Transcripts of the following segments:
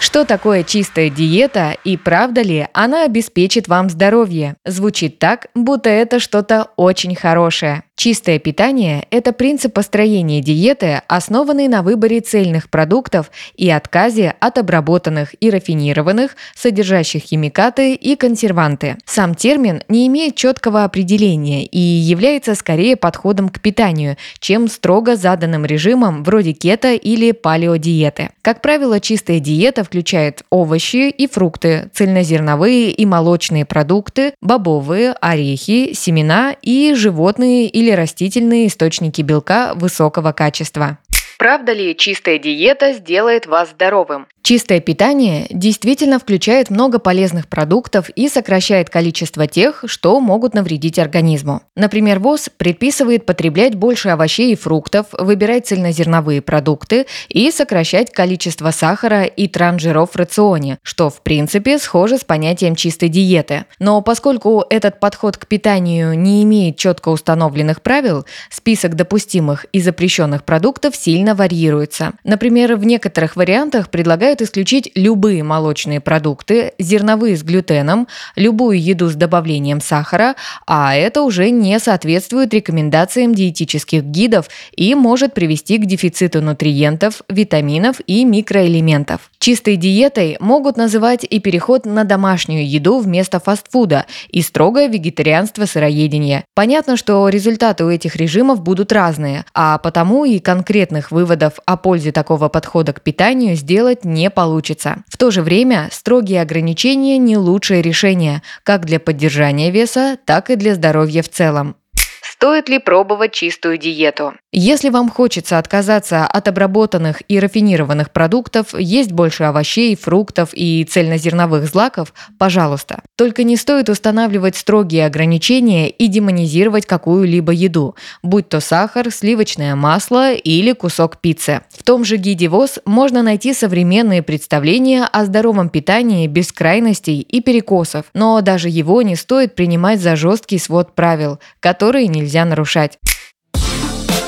Что такое чистая диета и правда ли она обеспечит вам здоровье? Звучит так, будто это что-то очень хорошее. Чистое питание – это принцип построения диеты, основанный на выборе цельных продуктов и отказе от обработанных и рафинированных, содержащих химикаты и консерванты. Сам термин не имеет четкого определения и является скорее подходом к питанию, чем строго заданным режимом вроде кето или палеодиеты. Как правило, чистая диета включает овощи и фрукты, цельнозерновые и молочные продукты, бобовые, орехи, семена и животные или растительные источники белка высокого качества. Правда ли чистая диета сделает вас здоровым? Чистое питание действительно включает много полезных продуктов и сокращает количество тех, что могут навредить организму. Например, ВОЗ предписывает потреблять больше овощей и фруктов, выбирать цельнозерновые продукты и сокращать количество сахара и транжиров в рационе, что в принципе схоже с понятием чистой диеты. Но поскольку этот подход к питанию не имеет четко установленных правил, список допустимых и запрещенных продуктов сильно варьируется. Например, в некоторых вариантах предлагают предлагают исключить любые молочные продукты, зерновые с глютеном, любую еду с добавлением сахара, а это уже не соответствует рекомендациям диетических гидов и может привести к дефициту нутриентов, витаминов и микроэлементов. Чистой диетой могут называть и переход на домашнюю еду вместо фастфуда и строгое вегетарианство-сыроедение. Понятно, что результаты у этих режимов будут разные, а потому и конкретных выводов о пользе такого подхода к питанию сделать не не получится. В то же время строгие ограничения не лучшее решение как для поддержания веса, так и для здоровья в целом. Стоит ли пробовать чистую диету? Если вам хочется отказаться от обработанных и рафинированных продуктов, есть больше овощей, фруктов и цельнозерновых злаков, пожалуйста. Только не стоит устанавливать строгие ограничения и демонизировать какую-либо еду, будь то сахар, сливочное масло или кусок пиццы. В том же гиде ВОЗ можно найти современные представления о здоровом питании без крайностей и перекосов, но даже его не стоит принимать за жесткий свод правил, которые нельзя нарушать.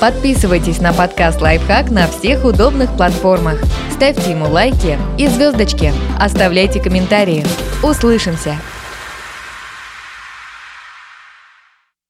Подписывайтесь на подкаст «Лайфхак» на всех удобных платформах. Ставьте ему лайки и звездочки. Оставляйте комментарии. Услышимся!